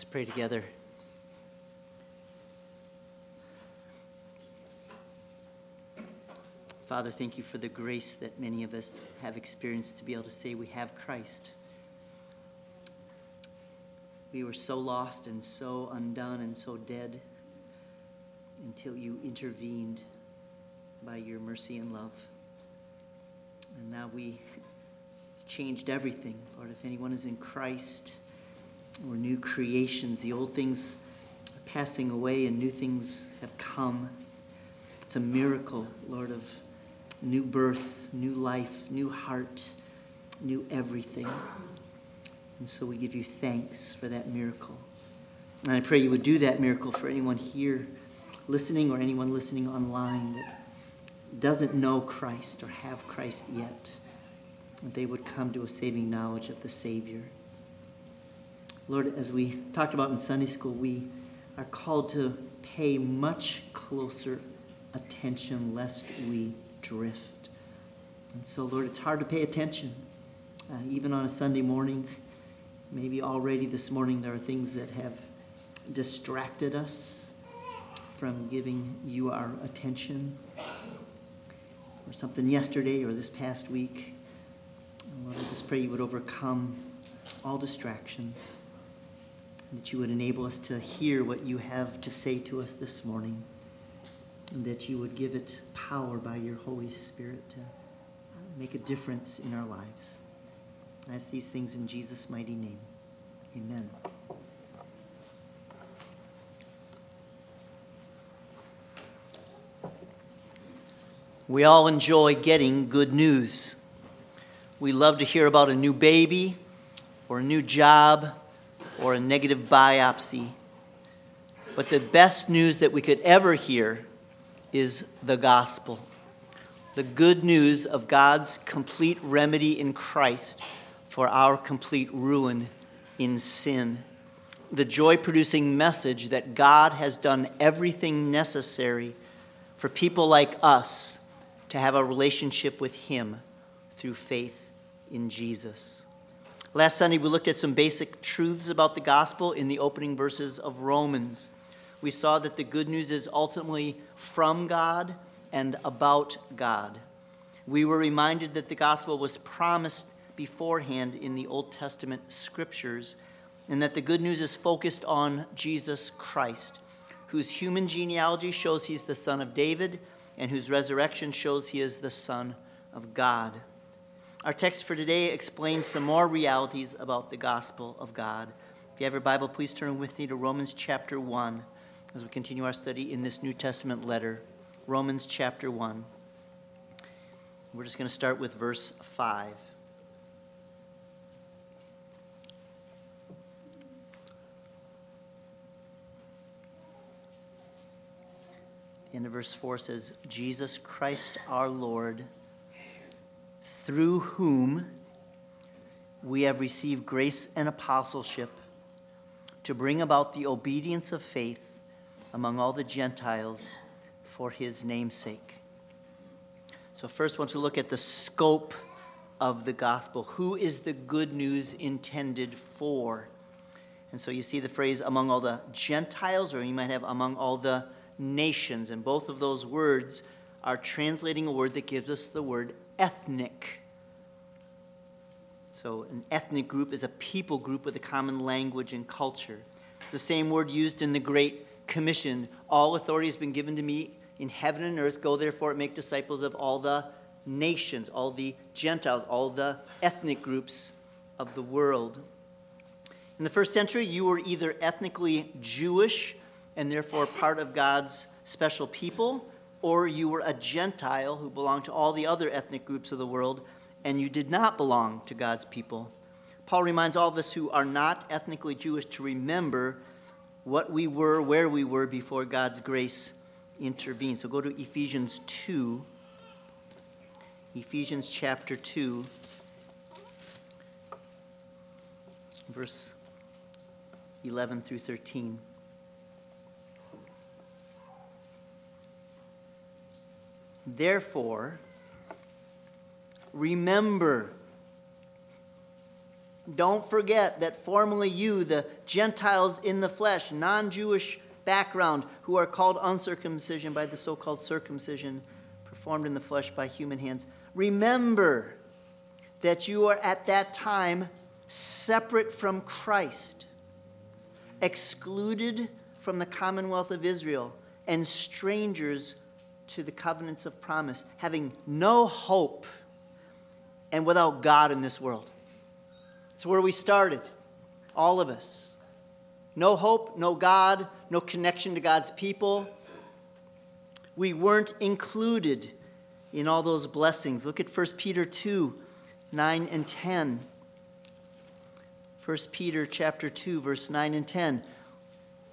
Let's pray together. Father, thank you for the grace that many of us have experienced to be able to say we have Christ. We were so lost and so undone and so dead until you intervened by your mercy and love. And now we, it's changed everything. Lord, if anyone is in Christ, we're new creations. The old things are passing away and new things have come. It's a miracle, Lord, of new birth, new life, new heart, new everything. And so we give you thanks for that miracle. And I pray you would do that miracle for anyone here listening or anyone listening online that doesn't know Christ or have Christ yet. That they would come to a saving knowledge of the Savior. Lord, as we talked about in Sunday school, we are called to pay much closer attention lest we drift. And so, Lord, it's hard to pay attention. Uh, even on a Sunday morning, maybe already this morning, there are things that have distracted us from giving you our attention. Or something yesterday or this past week. Lord, I just pray you would overcome all distractions, that you would enable us to hear what you have to say to us this morning and that you would give it power by your Holy Spirit to uh, make a difference in our lives. I ask these things in Jesus' mighty name. Amen. We all enjoy getting good news. We love to hear about a new baby, or a new job, or a negative biopsy. But the best news that we could ever hear is the gospel the good news of God's complete remedy in Christ for our complete ruin in sin. The joy producing message that God has done everything necessary for people like us to have a relationship with Him through faith in Jesus. Last Sunday, we looked at some basic truths about the gospel in the opening verses of Romans we saw that the good news is ultimately from God and about God. We were reminded that the gospel was promised beforehand in the Old Testament scriptures, and that the good news is focused on Jesus Christ, whose human genealogy shows he's the son of David, and whose resurrection shows he is the son of God. Our text for today explains some more realities about the gospel of God. If you have your Bible, please turn with me to Romans chapter 1 as we continue our study in this New Testament letter, Romans chapter 1. We're just going to start with verse 5. The end of verse 4 says, Jesus Christ our Lord, through whom we have received grace and apostleship to bring about the obedience of faith among all the Gentiles for his namesake. So, first, I want to look at the scope of the gospel. Who is the good news intended for? And so you see the phrase among all the Gentiles, or you might have among all the nations. And both of those words are translating a word that gives us the word ethnic. So, an ethnic group is a people group with a common language and culture. It's the same word used in the Great commission All authority has been given to me in heaven and earth. Go therefore and make disciples of all the nations, all the Gentiles, all the ethnic groups of the world. In the first century, you were either ethnically Jewish and therefore part of God's special people, or you were a Gentile who belonged to all the other ethnic groups of the world and you did not belong to God's people. Paul reminds all of us who are not ethnically Jewish to remember what we were, where we were before God's grace intervened. So go to Ephesians 2. Ephesians chapter 2, verse 11 through 13. Therefore, remember Don't forget that formerly you, the Gentiles in the flesh, non Jewish background, who are called uncircumcision by the so called circumcision performed in the flesh by human hands, remember that you are at that time separate from Christ, excluded from the commonwealth of Israel, and strangers to the covenants of promise, having no hope and without God in this world. It's where we started, all of us. No hope, no God, no connection to God's people. We weren't included in all those blessings. Look at 1 Peter 2 9 and 10. 1 Peter chapter 2 verse 9 and 10.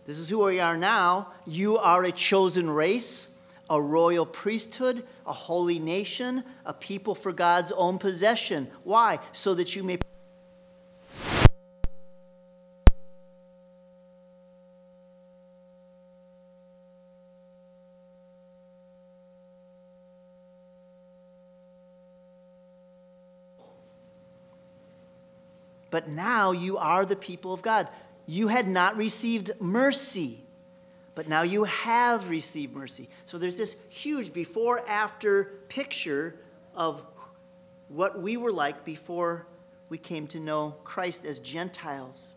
This is who we are now. You are a chosen race, a royal priesthood, a holy nation, a people for God's own possession. Why? So that you may But now you are the people of God. You had not received mercy, but now you have received mercy. So there's this huge before after picture of what we were like before we came to know Christ as Gentiles.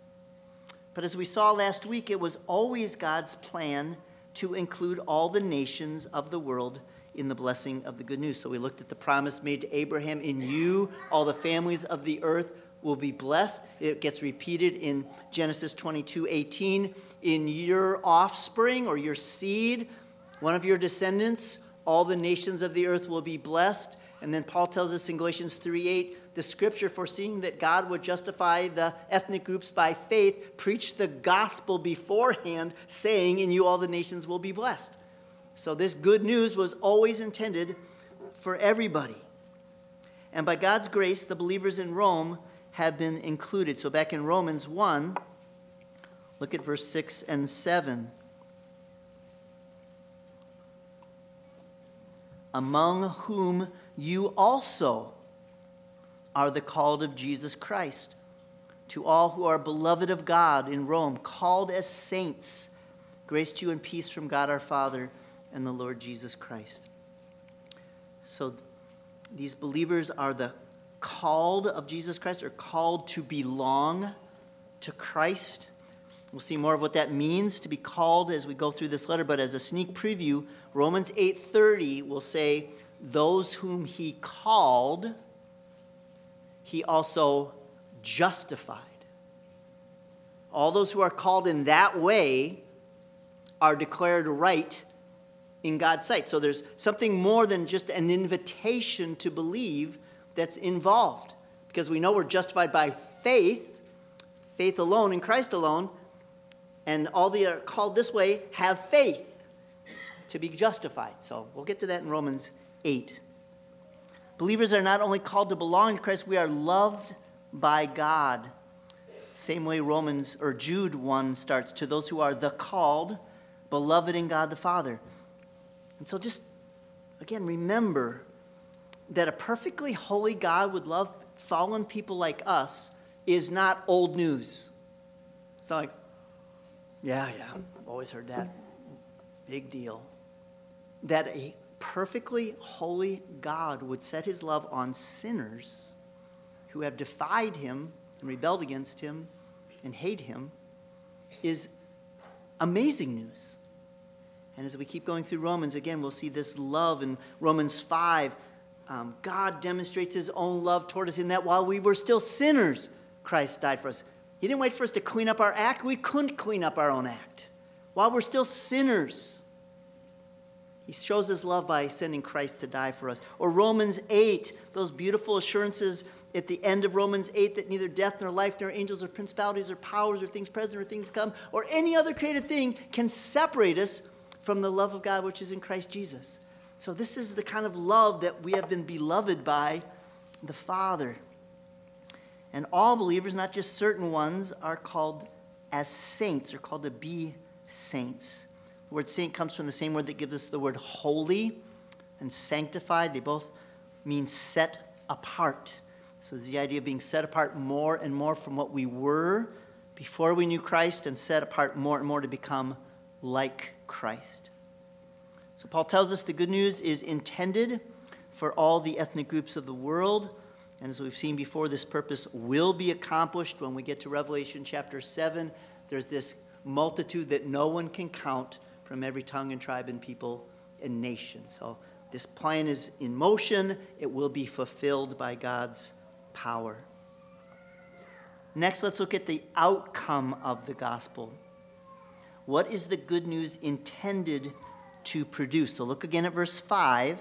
But as we saw last week, it was always God's plan to include all the nations of the world in the blessing of the good news. So we looked at the promise made to Abraham in you, all the families of the earth will be blessed. It gets repeated in Genesis 22 18. In your offspring or your seed, one of your descendants, all the nations of the earth will be blessed. And then Paul tells us in Galatians 3 8, the scripture foreseeing that God would justify the ethnic groups by faith, preached the gospel beforehand, saying, In you all the nations will be blessed. So this good news was always intended for everybody. And by God's grace, the believers in Rome have been included. So back in Romans 1, look at verse 6 and 7. Among whom you also are the called of Jesus Christ. To all who are beloved of God in Rome, called as saints, grace to you and peace from God our Father and the Lord Jesus Christ. So these believers are the called of Jesus Christ or called to belong to Christ. We'll see more of what that means to be called as we go through this letter, but as a sneak preview, Romans 8:30 will say those whom he called he also justified. All those who are called in that way are declared right in God's sight. So there's something more than just an invitation to believe that's involved because we know we're justified by faith, faith alone in Christ alone, and all the are called this way have faith to be justified. So we'll get to that in Romans 8. Believers are not only called to belong to Christ, we are loved by God. Same way Romans or Jude 1 starts to those who are the called, beloved in God the Father. And so just again remember that a perfectly holy God would love fallen people like us is not old news. It's not like, yeah, yeah, I've always heard that. Big deal. That a perfectly holy God would set his love on sinners who have defied him and rebelled against him and hate him is amazing news. And as we keep going through Romans, again, we'll see this love in Romans 5 um, God demonstrates his own love toward us in that while we were still sinners, Christ died for us. He didn't wait for us to clean up our act. We couldn't clean up our own act. While we're still sinners, he shows his love by sending Christ to die for us. Or Romans 8, those beautiful assurances at the end of Romans 8 that neither death nor life nor angels or principalities or powers or things present or things to come or any other created thing can separate us from the love of God which is in Christ Jesus. So, this is the kind of love that we have been beloved by the Father. And all believers, not just certain ones, are called as saints, are called to be saints. The word saint comes from the same word that gives us the word holy and sanctified. They both mean set apart. So the idea of being set apart more and more from what we were before we knew Christ and set apart more and more to become like Christ. So Paul tells us the good news is intended for all the ethnic groups of the world. And as we've seen before, this purpose will be accomplished when we get to Revelation chapter 7. There's this multitude that no one can count from every tongue and tribe and people and nation. So this plan is in motion, it will be fulfilled by God's power. Next, let's look at the outcome of the gospel. What is the good news intended to produce? So look again at verse 5.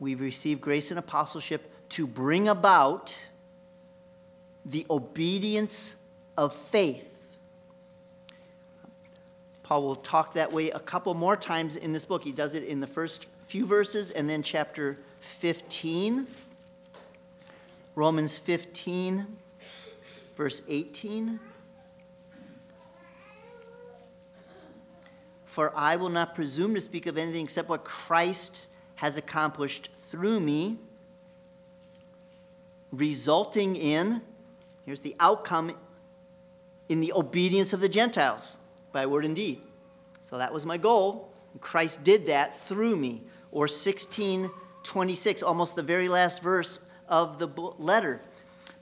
We've received grace and apostleship to bring about the obedience of faith. Paul will talk that way a couple more times in this book. He does it in the first few verses and then chapter 15. Romans 15, verse 18. For I will not presume to speak of anything except what Christ has accomplished through me, resulting in, here's the outcome, in the obedience of the Gentiles by word and deed. So that was my goal. Christ did that through me. Or 1626, almost the very last verse of the letter.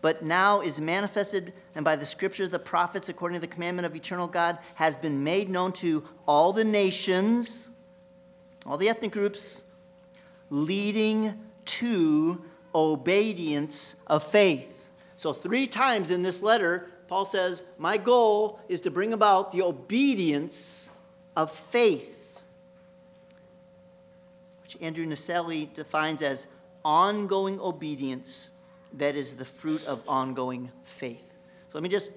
But now is manifested, and by the scriptures, the prophets, according to the commandment of eternal God, has been made known to all the nations, all the ethnic groups, leading to obedience of faith. So, three times in this letter, Paul says, My goal is to bring about the obedience of faith, which Andrew Naselli defines as ongoing obedience that is the fruit of ongoing faith. So let me just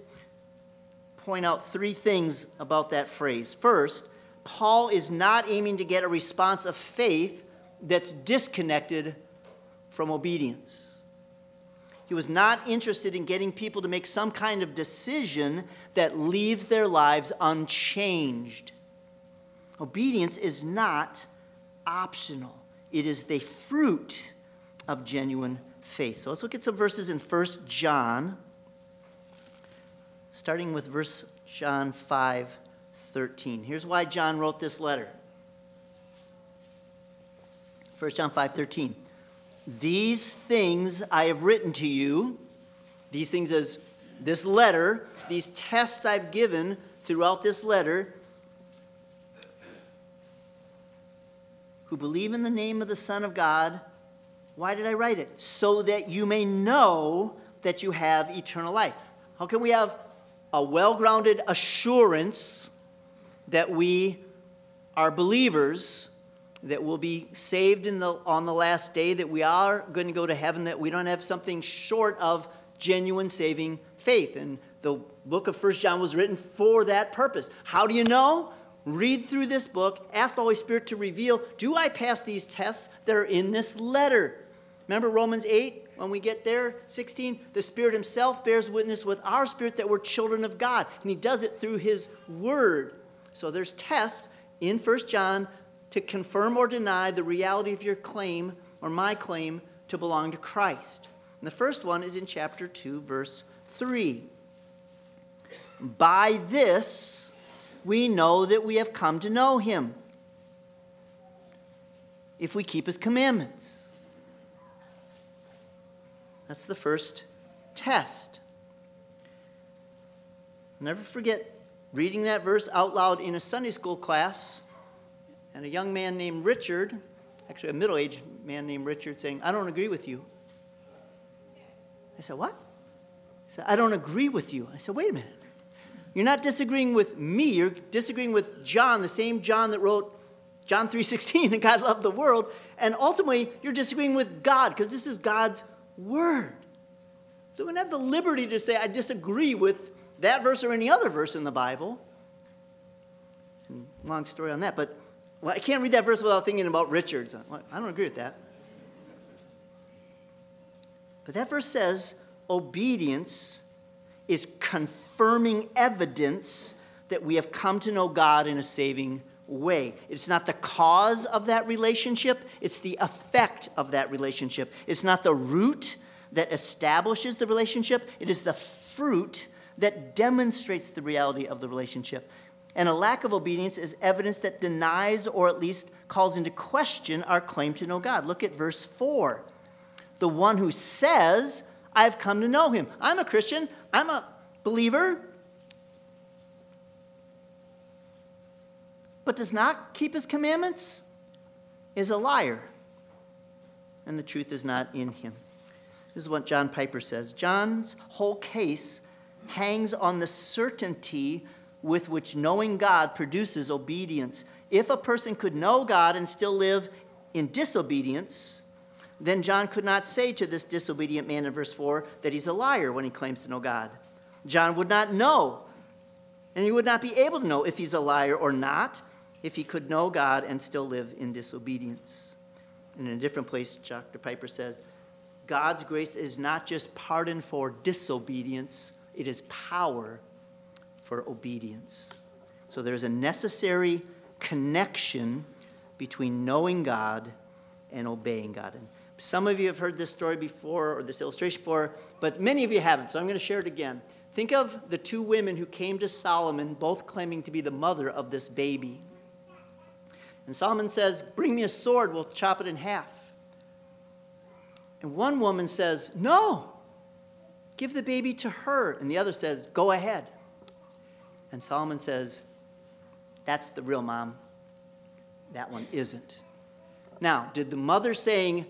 point out three things about that phrase. First, Paul is not aiming to get a response of faith that's disconnected from obedience. He was not interested in getting people to make some kind of decision that leaves their lives unchanged. Obedience is not optional, it is the fruit of genuine faith. So let's look at some verses in 1 John, starting with verse John 5 13. Here's why John wrote this letter. 1 John 5 13. These things I have written to you, these things as this letter, these tests I've given throughout this letter, who believe in the name of the Son of God why did I write it? So that you may know that you have eternal life. How can we have a well grounded assurance that we are believers, that we'll be saved in the, on the last day, that we are going to go to heaven, that we don't have something short of genuine saving faith? And the book of First John was written for that purpose. How do you know? Read through this book, ask the Holy Spirit to reveal do I pass these tests that are in this letter? Remember Romans 8? When we get there, 16, the Spirit Himself bears witness with our spirit that we're children of God. And He does it through His Word. So there's tests in 1 John to confirm or deny the reality of your claim or my claim to belong to Christ. And the first one is in chapter 2, verse 3. By this we know that we have come to know Him if we keep His commandments. That's the first test. I'll never forget reading that verse out loud in a Sunday school class, and a young man named Richard, actually a middle aged man named Richard, saying, I don't agree with you. I said, What? He said, I don't agree with you. I said, Wait a minute. You're not disagreeing with me, you're disagreeing with John, the same John that wrote John 3:16 that God loved the world, and ultimately you're disagreeing with God because this is God's word. So we don't have the liberty to say, I disagree with that verse or any other verse in the Bible. Long story on that, but well, I can't read that verse without thinking about Richards. I don't agree with that. But that verse says obedience is confirming evidence that we have come to know God in a saving way. It's not the cause of that relationship, it's the effect of that relationship. It's not the root that establishes the relationship, it is the fruit that demonstrates the reality of the relationship. And a lack of obedience is evidence that denies or at least calls into question our claim to know God. Look at verse 4. The one who says, I've come to know him. I'm a Christian, I'm a believer, but does not keep his commandments is a liar, and the truth is not in him. This is what John Piper says. John's whole case hangs on the certainty with which knowing God produces obedience. If a person could know God and still live in disobedience, then John could not say to this disobedient man in verse 4 that he's a liar when he claims to know God. John would not know, and he would not be able to know if he's a liar or not if he could know God and still live in disobedience. And in a different place, Dr. Piper says, God's grace is not just pardon for disobedience, it is power for obedience. So there's a necessary connection between knowing God and obeying God. And some of you have heard this story before or this illustration before, but many of you haven't, so I'm going to share it again. Think of the two women who came to Solomon, both claiming to be the mother of this baby. And Solomon says, Bring me a sword, we'll chop it in half. And one woman says, No, give the baby to her. And the other says, Go ahead. And Solomon says, That's the real mom. That one isn't. Now, did the mother saying,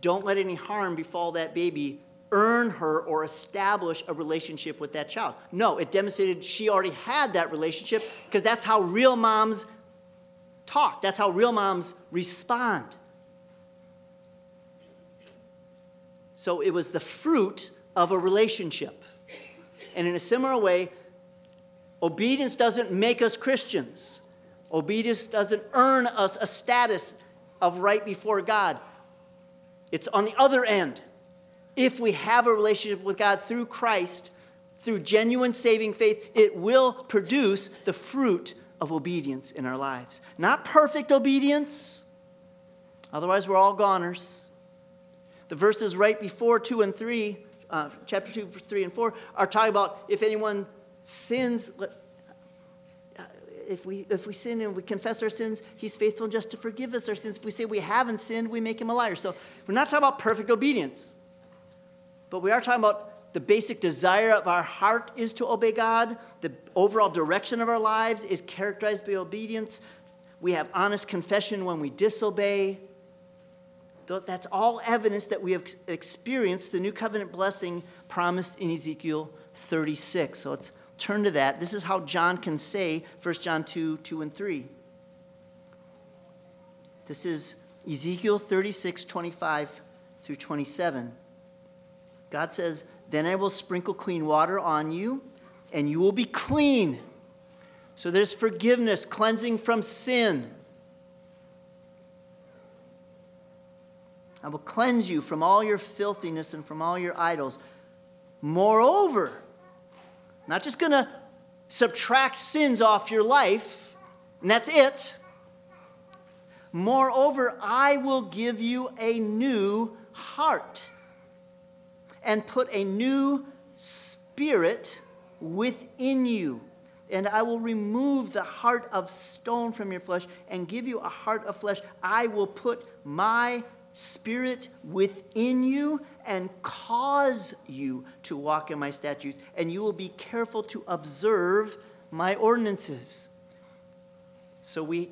Don't let any harm befall that baby, earn her or establish a relationship with that child? No, it demonstrated she already had that relationship because that's how real moms talk, that's how real moms respond. So it was the fruit of a relationship. And in a similar way, Obedience doesn't make us Christians. Obedience doesn't earn us a status of right before God. It's on the other end. If we have a relationship with God through Christ, through genuine saving faith, it will produce the fruit of obedience in our lives. Not perfect obedience, otherwise, we're all goners. The verses right before 2 and 3, uh, chapter 2, 3 and 4, are talking about if anyone sins, if we, if we sin and we confess our sins, he's faithful and just to forgive us our sins. If we say we haven't sinned, we make him a liar. So we're not talking about perfect obedience, but we are talking about the basic desire of our heart is to obey God. The overall direction of our lives is characterized by obedience. We have honest confession when we disobey. That's all evidence that we have experienced the new covenant blessing promised in Ezekiel 36. So let's turn to that. This is how John can say 1 John 2 2 and 3. This is Ezekiel 36 25 through 27. God says, Then I will sprinkle clean water on you, and you will be clean. So there's forgiveness, cleansing from sin. I will cleanse you from all your filthiness and from all your idols. Moreover, not just going to subtract sins off your life, and that's it. Moreover, I will give you a new heart and put a new spirit within you. And I will remove the heart of stone from your flesh and give you a heart of flesh. I will put my spirit within you and cause you to walk in my statutes, and you will be careful to observe my ordinances. So we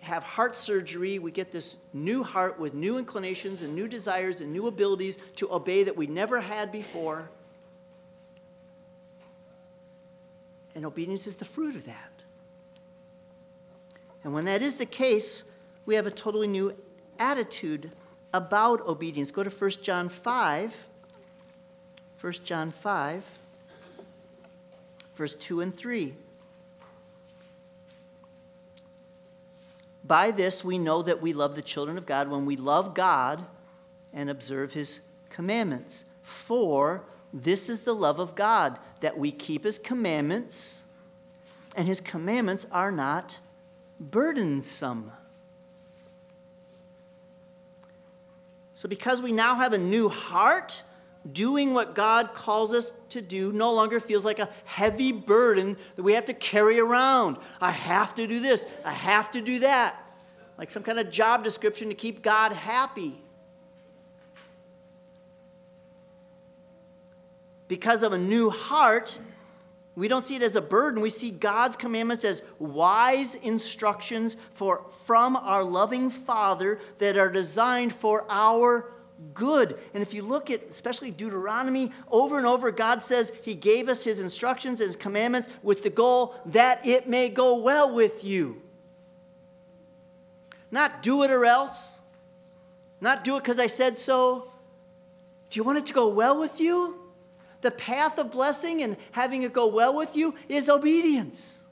have heart surgery, we get this new heart with new inclinations and new desires and new abilities to obey that we never had before. And obedience is the fruit of that. And when that is the case, we have a totally new attitude about obedience. Go to 1 John 5. 1 John 5, verse 2 and 3. By this we know that we love the children of God when we love God and observe his commandments. For this is the love of God, that we keep his commandments, and his commandments are not burdensome. So, because we now have a new heart, doing what God calls us to do no longer feels like a heavy burden that we have to carry around. I have to do this, I have to do that. Like some kind of job description to keep God happy. Because of a new heart, we don't see it as a burden. We see God's commandments as wise instructions for, from our loving Father that are designed for our good. And if you look at especially Deuteronomy, over and over, God says He gave us His instructions and His commandments with the goal that it may go well with you. Not do it or else, not do it because I said so. Do you want it to go well with you? The path of blessing and having it go well with you is obedience.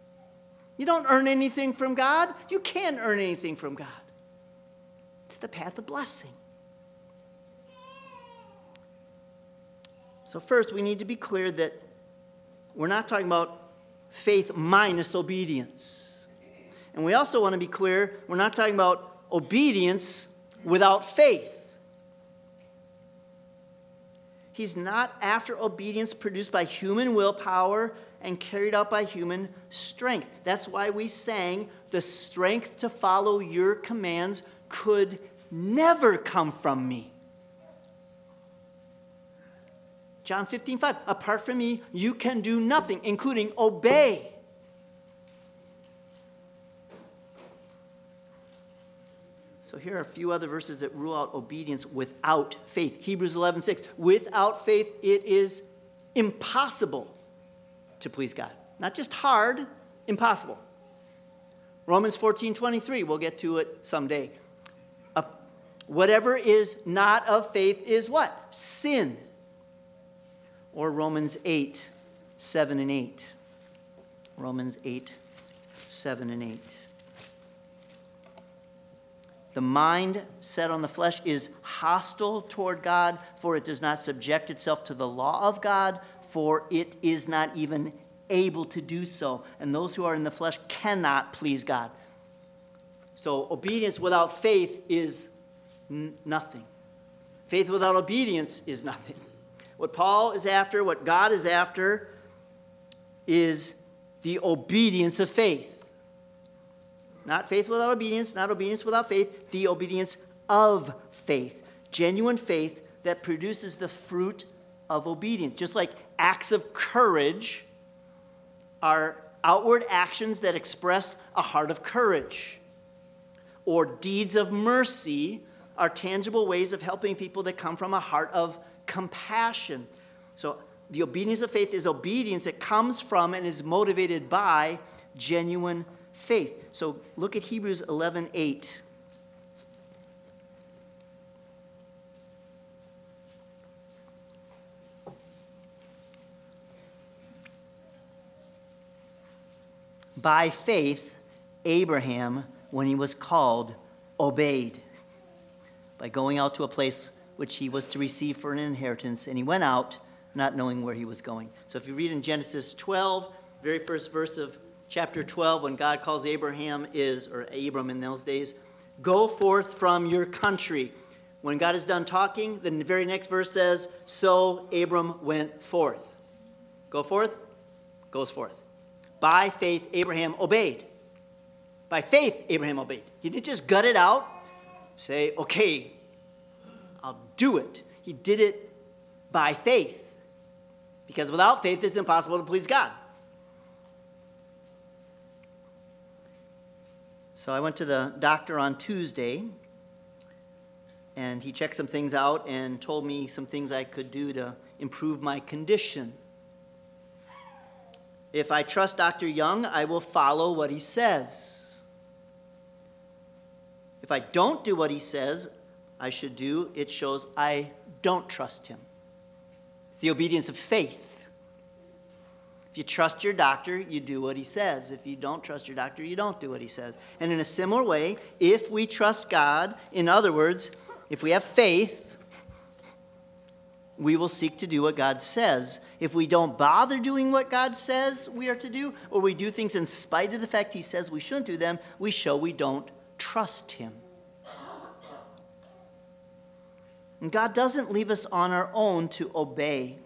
You don't earn anything from God. You can't earn anything from God. It's the path of blessing. So, first, we need to be clear that we're not talking about faith minus obedience. And we also want to be clear we're not talking about obedience without faith. He's not after obedience produced by human willpower and carried out by human strength. That's why we sang, The strength to follow your commands could never come from me. John 15, 5. Apart from me, you can do nothing, including obey. So here are a few other verses that rule out obedience without faith. Hebrews 11, 6. Without faith, it is impossible to please God. Not just hard, impossible. Romans 14, 23. We'll get to it someday. Whatever is not of faith is what? Sin or Romans 8, 7 and 8. Romans 8, 7 and 8. The mind set on the flesh is hostile toward God, for it does not subject itself to the law of God, for it is not even able to do so. And those who are in the flesh cannot please God. So obedience without faith is n- nothing. Faith without obedience is nothing. What Paul is after, what God is after, is the obedience of faith. Not faith without obedience, not obedience without faith, the obedience of faith. Genuine faith that produces the fruit of obedience. Just like acts of courage are outward actions that express a heart of courage, or deeds of mercy are tangible ways of helping people that come from a heart of compassion. So the obedience of faith is obedience that comes from and is motivated by genuine faith. So look at Hebrews 11 8. By faith, Abraham, when he was called, obeyed by going out to a place which he was to receive for an inheritance, and he went out not knowing where he was going. So if you read in Genesis 12, very first verse of chapter 12, when God calls Abraham is, or Abram in those days, go forth from your country. When God is done talking, the very next verse says, So Abram went forth. Go forth, goes forth. By faith, Abraham obeyed. By faith, Abraham obeyed. He didn't just gut it out, say, okay, I'll do it. He did it by faith. Because without faith, it's impossible to please God. So I went to the doctor on Tuesday, and he checked some things out and told me some things I could do to improve my condition. If I trust Dr. Young, I will follow what he says. If I don't do what he says, I should do, it shows I don't trust him. It's the obedience of faith. If you trust your doctor, you do what he says. If you don't trust your doctor, you don't do what he says. And in a similar way, if we trust God, in other words, if we have faith, we will seek to do what God says. If we don't bother doing what God says we are to do, or we do things in spite of the fact He says we shouldn't do them, we show we don't trust Him. And God doesn't leave us on our own to obey.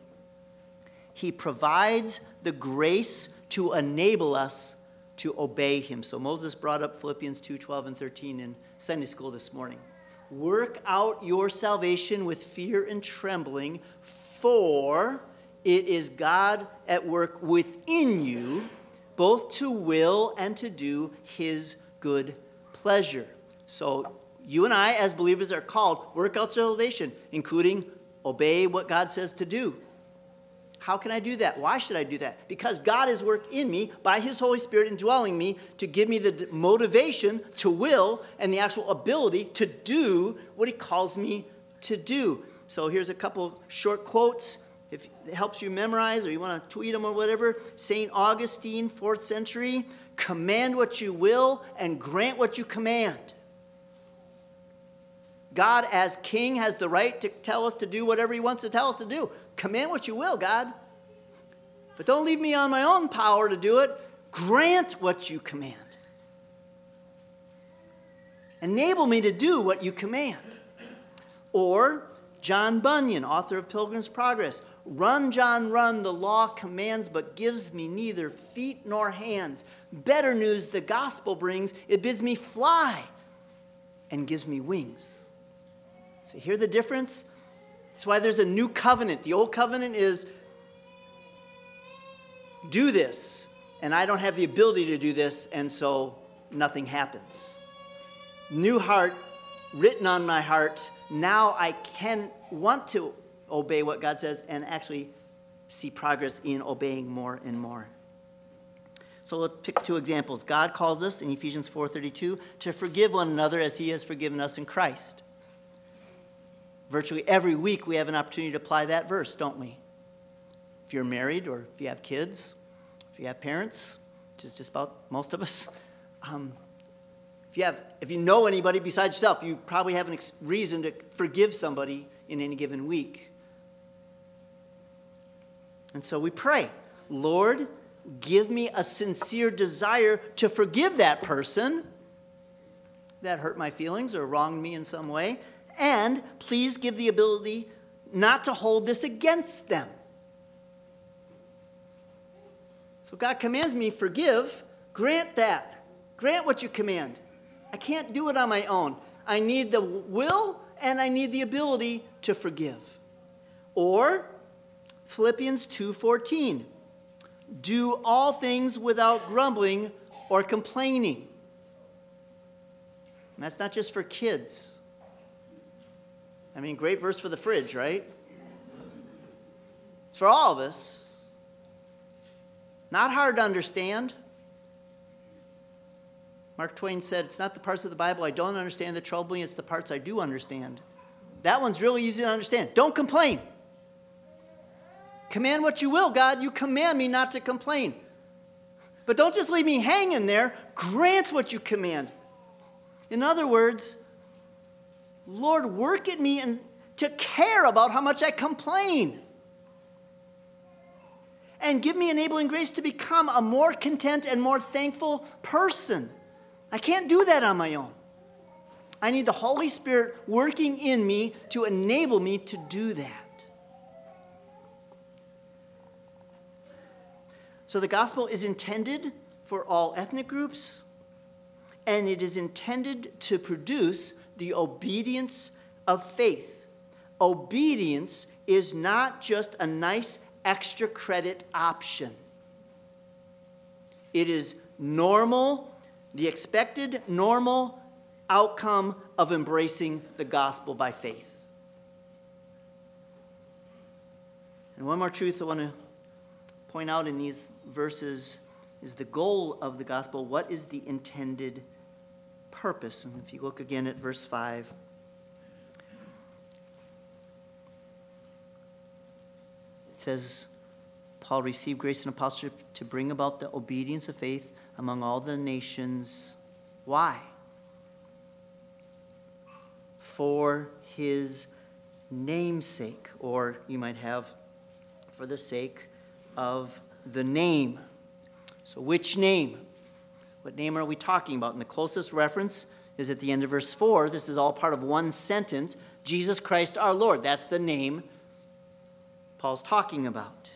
He provides the grace to enable us to obey him. So Moses brought up Philippians 2 12 and 13 in Sunday school this morning. Work out your salvation with fear and trembling, for it is God at work within you, both to will and to do his good pleasure. So you and I, as believers, are called work out salvation, including obey what God says to do. How can I do that? Why should I do that? Because God has worked in me by His Holy Spirit indwelling me to give me the motivation to will and the actual ability to do what He calls me to do. So here's a couple short quotes. If it helps you memorize or you want to tweet them or whatever, St. Augustine, fourth century, command what you will and grant what you command. God, as king, has the right to tell us to do whatever he wants to tell us to do. Command what you will, God. But don't leave me on my own power to do it. Grant what you command. Enable me to do what you command. Or John Bunyan, author of Pilgrim's Progress. Run, John, run, the law commands, but gives me neither feet nor hands. Better news the gospel brings, it bids me fly and gives me wings. So, hear the difference? That's why there's a new covenant. The old covenant is do this, and I don't have the ability to do this, and so nothing happens. New heart written on my heart. Now I can want to obey what God says and actually see progress in obeying more and more. So let's pick two examples. God calls us in Ephesians 4:32 to forgive one another as he has forgiven us in Christ. Virtually every week, we have an opportunity to apply that verse, don't we? If you're married or if you have kids, if you have parents, which is just about most of us, um, if you have, if you know anybody besides yourself, you probably have a ex- reason to forgive somebody in any given week. And so we pray, Lord, give me a sincere desire to forgive that person that hurt my feelings or wronged me in some way and please give the ability not to hold this against them. So God commands me, forgive, grant that. Grant what you command. I can't do it on my own. I need the will and I need the ability to forgive. Or Philippians 2:14. Do all things without grumbling or complaining. And that's not just for kids. I mean, great verse for the fridge, right? It's for all of us. Not hard to understand. Mark Twain said, It's not the parts of the Bible I don't understand that trouble me, it's the parts I do understand. That one's really easy to understand. Don't complain. Command what you will, God. You command me not to complain. But don't just leave me hanging there. Grant what you command. In other words, Lord, work at me and to care about how much I complain. And give me enabling grace to become a more content and more thankful person. I can't do that on my own. I need the Holy Spirit working in me to enable me to do that. So the gospel is intended for all ethnic groups, and it is intended to produce the obedience of faith. Obedience is not just a nice extra credit option, it is normal, the expected normal outcome of embracing the gospel by faith. And one more truth I want to point out in these verses is the goal of the gospel. What is the intended purpose. And if you look again at verse 5, it says, Paul received grace and apostleship to bring about the obedience of faith among all the nations. Why? For his namesake, or you might have for the sake of the name. So, which name? What name are we talking about? And the closest reference is at the end of verse 4. This is all part of one sentence Jesus Christ our Lord. That's the name Paul's talking about.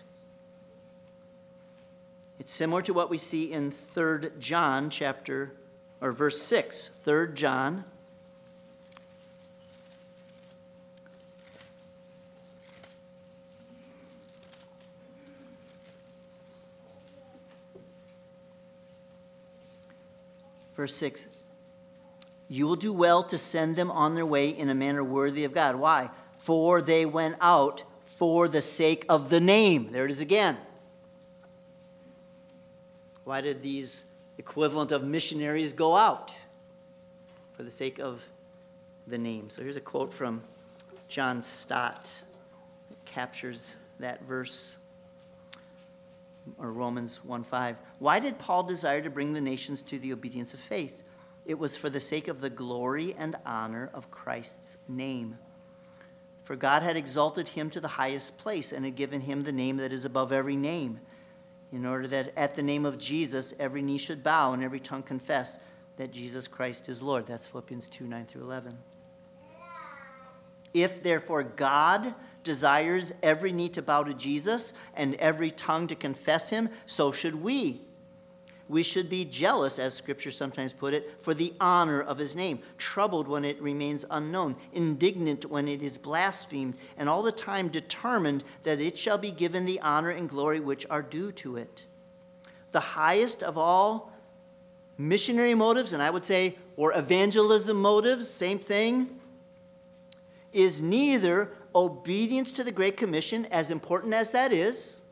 It's similar to what we see in 3 John chapter or verse 6. 3 John Verse 6 You will do well to send them on their way in a manner worthy of God. Why? For they went out for the sake of the name. There it is again. Why did these equivalent of missionaries go out? For the sake of the name. So here's a quote from John Stott that captures that verse or Romans 1:5. Why did Paul desire to bring the nations to the obedience of faith? It was for the sake of the glory and honor of Christ's name. For God had exalted him to the highest place and had given him the name that is above every name, in order that at the name of Jesus every knee should bow and every tongue confess that Jesus Christ is Lord. That's Philippians 2 9 through 11. If therefore God desires every knee to bow to Jesus and every tongue to confess him, so should we. We should be jealous, as scripture sometimes put it, for the honor of his name, troubled when it remains unknown, indignant when it is blasphemed, and all the time determined that it shall be given the honor and glory which are due to it. The highest of all missionary motives, and I would say, or evangelism motives, same thing, is neither obedience to the Great Commission, as important as that is,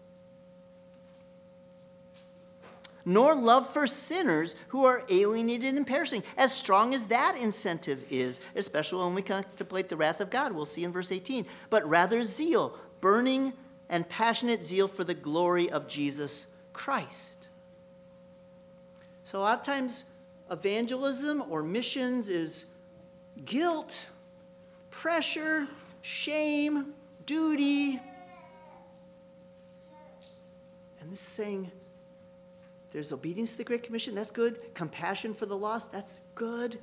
nor love for sinners who are alienated and perishing, as strong as that incentive is, especially when we contemplate the wrath of God. We'll see in verse 18. But rather zeal, burning and passionate zeal for the glory of Jesus Christ. So, a lot of times, evangelism or missions is guilt, pressure, shame, duty. And this is saying there's obedience to the Great Commission, that's good. Compassion for the lost, that's good.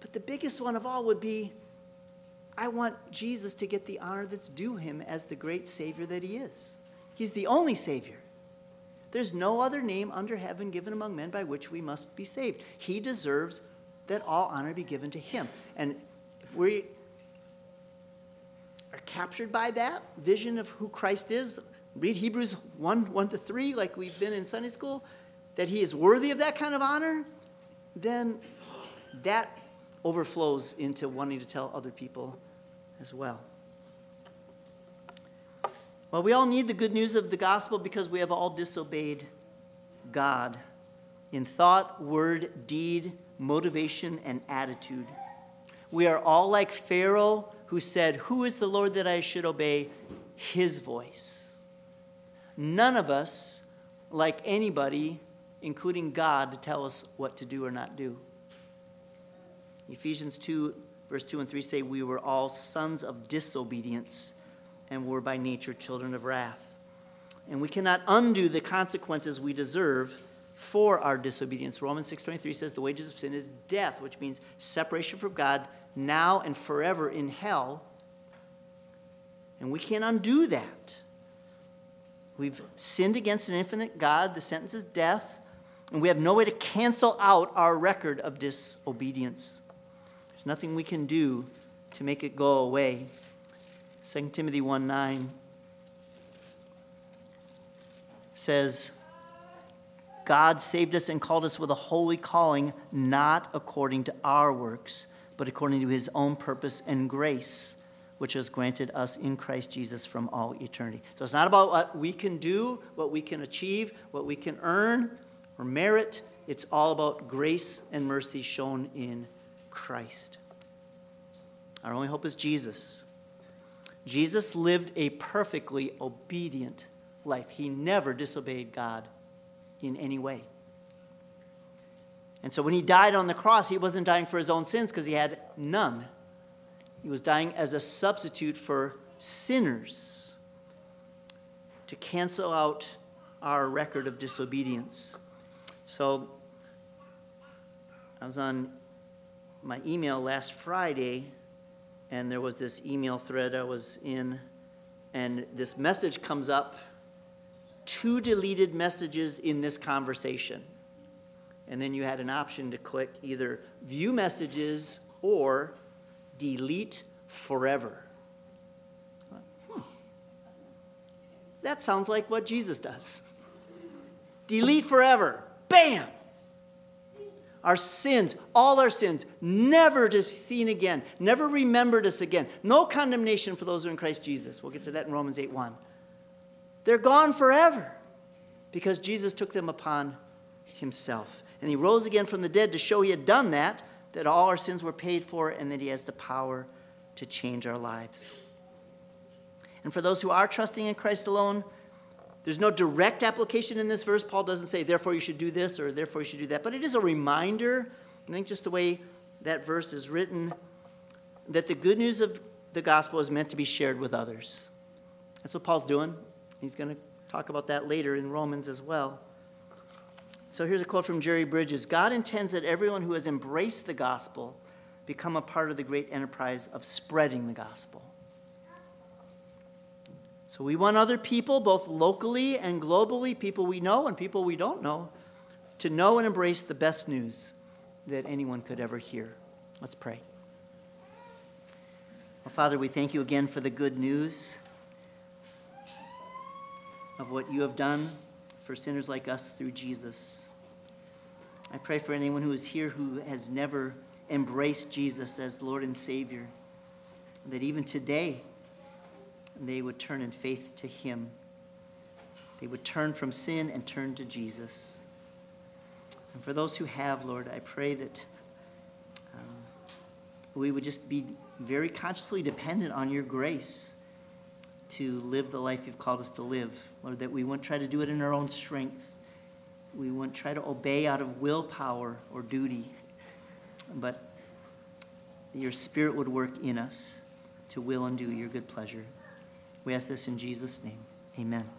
But the biggest one of all would be I want Jesus to get the honor that's due him as the great Savior that he is. He's the only Savior. There's no other name under heaven given among men by which we must be saved. He deserves that all honor be given to him. And if we are captured by that vision of who Christ is, read Hebrews 1 1 to 3, like we've been in Sunday school, that he is worthy of that kind of honor, then that overflows into wanting to tell other people as well. Well, we all need the good news of the gospel because we have all disobeyed God in thought, word, deed, motivation, and attitude. We are all like Pharaoh who said, Who is the Lord that I should obey his voice? None of us, like anybody, including God, to tell us what to do or not do. Ephesians 2, verse 2 and 3 say, We were all sons of disobedience and were by nature children of wrath. And we cannot undo the consequences we deserve for our disobedience. Romans 6:23 says the wages of sin is death, which means separation from God now and forever in hell. And we can't undo that. We've sinned against an infinite God. The sentence is death. And we have no way to cancel out our record of disobedience. There's nothing we can do to make it go away. 2 Timothy 1 9 says, God saved us and called us with a holy calling, not according to our works but according to his own purpose and grace, which has granted us in Christ Jesus from all eternity. So it's not about what we can do, what we can achieve, what we can earn or merit. It's all about grace and mercy shown in Christ. Our only hope is Jesus. Jesus lived a perfectly obedient life. He never disobeyed God in any way. And so when he died on the cross, he wasn't dying for his own sins because he had none. He was dying as a substitute for sinners to cancel out our record of disobedience. So I was on my email last Friday, and there was this email thread I was in, and this message comes up two deleted messages in this conversation. And then you had an option to click either view messages or delete forever. Hmm. That sounds like what Jesus does. Delete forever. Bam! Our sins, all our sins, never to be seen again, never remembered us again. No condemnation for those who are in Christ Jesus. We'll get to that in Romans 8 1. They're gone forever because Jesus took them upon himself. And he rose again from the dead to show he had done that, that all our sins were paid for, and that he has the power to change our lives. And for those who are trusting in Christ alone, there's no direct application in this verse. Paul doesn't say, therefore you should do this or therefore you should do that. But it is a reminder, I think just the way that verse is written, that the good news of the gospel is meant to be shared with others. That's what Paul's doing. He's going to talk about that later in Romans as well. So here's a quote from Jerry Bridges God intends that everyone who has embraced the gospel become a part of the great enterprise of spreading the gospel. So we want other people, both locally and globally, people we know and people we don't know, to know and embrace the best news that anyone could ever hear. Let's pray. Well, Father, we thank you again for the good news of what you have done for sinners like us through Jesus. I pray for anyone who is here who has never embraced Jesus as Lord and Savior, that even today, they would turn in faith to Him. They would turn from sin and turn to Jesus. And for those who have, Lord, I pray that um, we would just be very consciously dependent on your grace to live the life you've called us to live. Lord, that we wouldn't try to do it in our own strength. We wouldn't try to obey out of willpower or duty, but your Spirit would work in us to will and do your good pleasure. We ask this in Jesus' name. Amen.